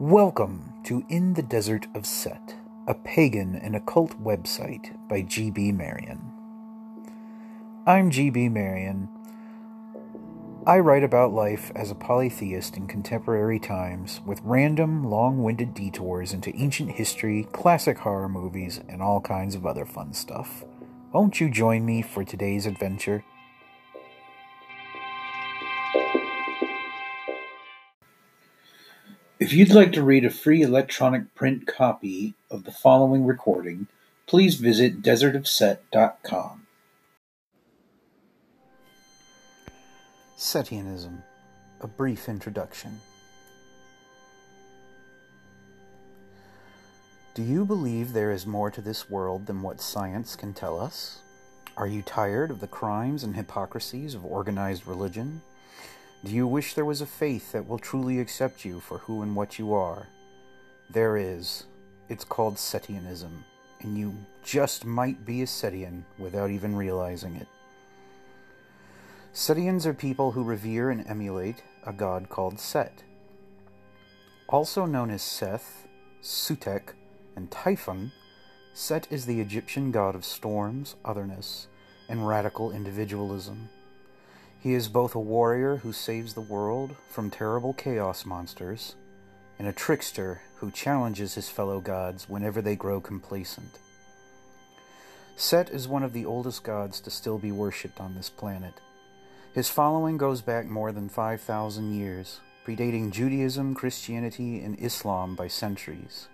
Welcome to In the Desert of Set, a pagan and occult website by G.B. Marion. I'm G.B. Marion. I write about life as a polytheist in contemporary times with random, long winded detours into ancient history, classic horror movies, and all kinds of other fun stuff. Won't you join me for today's adventure? If you'd like to read a free electronic print copy of the following recording, please visit desertofset.com. Setianism A Brief Introduction. Do you believe there is more to this world than what science can tell us? Are you tired of the crimes and hypocrisies of organized religion? Do you wish there was a faith that will truly accept you for who and what you are? There is. It's called Setianism, and you just might be a Setian without even realizing it. Setians are people who revere and emulate a god called Set. Also known as Seth, Sutek, and Typhon, Set is the Egyptian god of storms, otherness, and radical individualism. He is both a warrior who saves the world from terrible chaos monsters and a trickster who challenges his fellow gods whenever they grow complacent. Set is one of the oldest gods to still be worshipped on this planet. His following goes back more than 5,000 years, predating Judaism, Christianity, and Islam by centuries.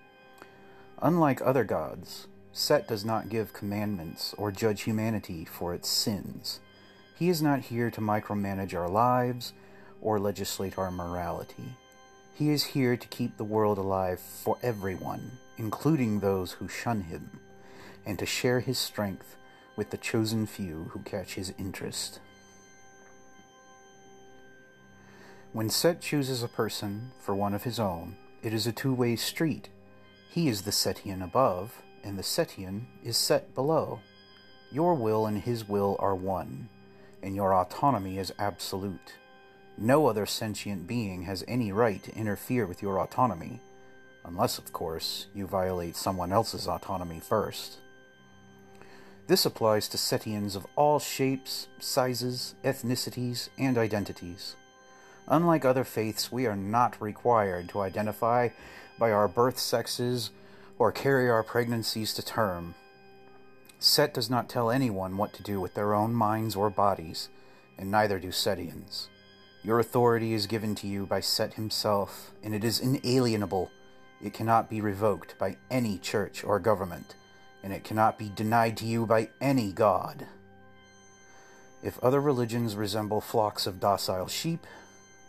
Unlike other gods, Set does not give commandments or judge humanity for its sins. He is not here to micromanage our lives or legislate our morality. He is here to keep the world alive for everyone, including those who shun him, and to share his strength with the chosen few who catch his interest. When Set chooses a person for one of his own, it is a two way street. He is the Setian above, and the Setian is Set below. Your will and his will are one and your autonomy is absolute. No other sentient being has any right to interfere with your autonomy, unless, of course, you violate someone else's autonomy first. This applies to Setians of all shapes, sizes, ethnicities, and identities. Unlike other faiths, we are not required to identify by our birth sexes or carry our pregnancies to term. Set does not tell anyone what to do with their own minds or bodies, and neither do Setians. Your authority is given to you by Set himself, and it is inalienable. It cannot be revoked by any church or government, and it cannot be denied to you by any god. If other religions resemble flocks of docile sheep,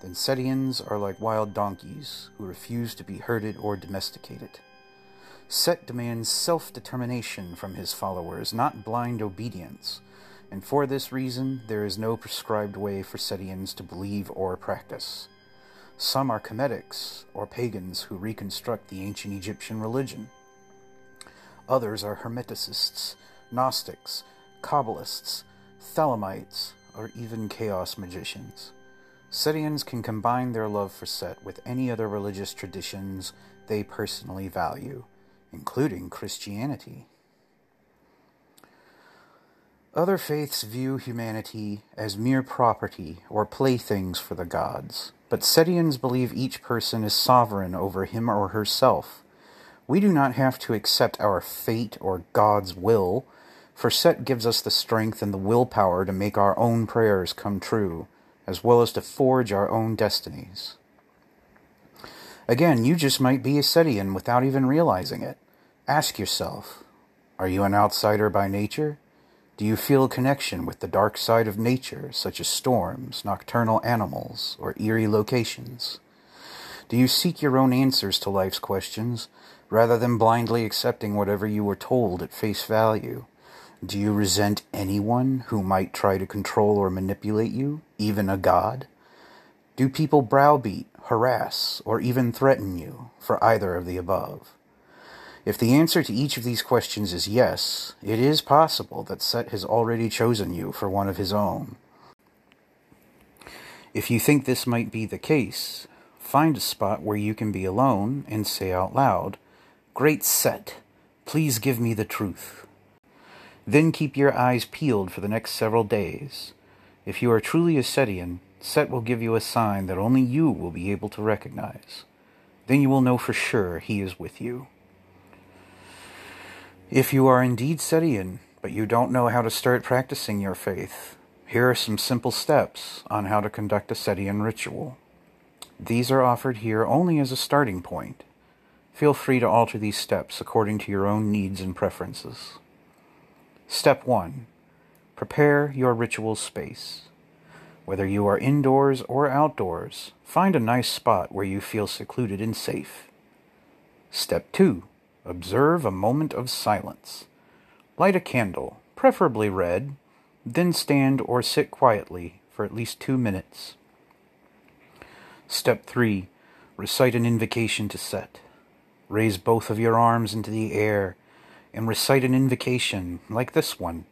then Setians are like wild donkeys who refuse to be herded or domesticated. Set demands self determination from his followers, not blind obedience, and for this reason there is no prescribed way for Setians to believe or practice. Some are Kemetics, or pagans who reconstruct the ancient Egyptian religion. Others are Hermeticists, Gnostics, Kabbalists, Thelemites, or even Chaos magicians. Setians can combine their love for Set with any other religious traditions they personally value including Christianity. Other faiths view humanity as mere property or playthings for the gods, but Setians believe each person is sovereign over him or herself. We do not have to accept our fate or God's will, for Set gives us the strength and the willpower to make our own prayers come true, as well as to forge our own destinies. Again, you just might be a Setian without even realizing it. Ask yourself Are you an outsider by nature? Do you feel a connection with the dark side of nature, such as storms, nocturnal animals, or eerie locations? Do you seek your own answers to life's questions, rather than blindly accepting whatever you were told at face value? Do you resent anyone who might try to control or manipulate you, even a god? Do people browbeat, harass, or even threaten you for either of the above? If the answer to each of these questions is yes, it is possible that Set has already chosen you for one of his own. If you think this might be the case, find a spot where you can be alone and say out loud, Great Set, please give me the truth. Then keep your eyes peeled for the next several days. If you are truly a Setian, Set will give you a sign that only you will be able to recognize. Then you will know for sure he is with you. If you are indeed Setian, but you don't know how to start practicing your faith, here are some simple steps on how to conduct a Setian ritual. These are offered here only as a starting point. Feel free to alter these steps according to your own needs and preferences. Step 1 Prepare your ritual space. Whether you are indoors or outdoors, find a nice spot where you feel secluded and safe. Step 2 Observe a moment of silence. Light a candle, preferably red, then stand or sit quietly for at least two minutes. Step 3 Recite an invocation to Set. Raise both of your arms into the air and recite an invocation like this one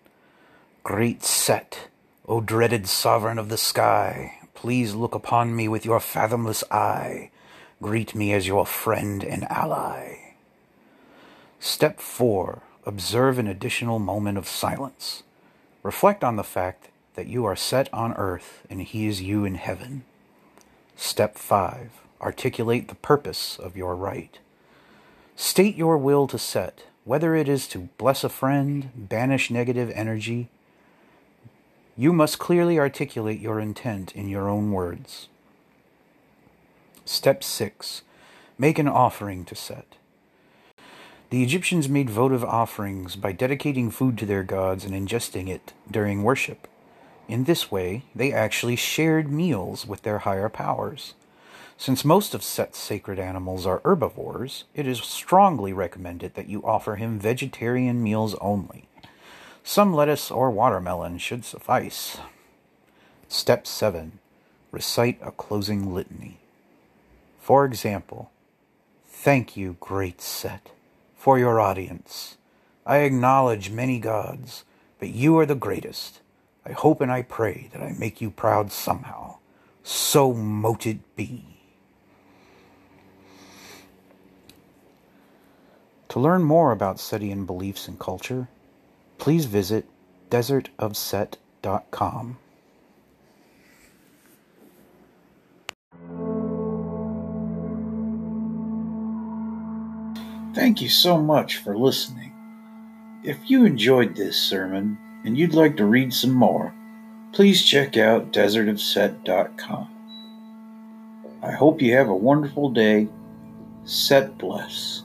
Great Set, O dreaded sovereign of the sky, please look upon me with your fathomless eye. Greet me as your friend and ally. Step 4 Observe an additional moment of silence. Reflect on the fact that you are Set on earth and He is you in heaven. Step 5 Articulate the purpose of your rite. State your will to Set, whether it is to bless a friend, banish negative energy. You must clearly articulate your intent in your own words. Step 6 Make an offering to Set. The Egyptians made votive offerings by dedicating food to their gods and ingesting it during worship. In this way, they actually shared meals with their higher powers. Since most of Set's sacred animals are herbivores, it is strongly recommended that you offer him vegetarian meals only. Some lettuce or watermelon should suffice. Step 7 Recite a closing litany. For example, Thank you, great Set for your audience. I acknowledge many gods, but you are the greatest. I hope and I pray that I make you proud somehow. So mote it be. To learn more about Setian beliefs and culture, please visit desertofset.com. Thank you so much for listening. If you enjoyed this sermon and you'd like to read some more, please check out desertofset.com. I hope you have a wonderful day. Set bless.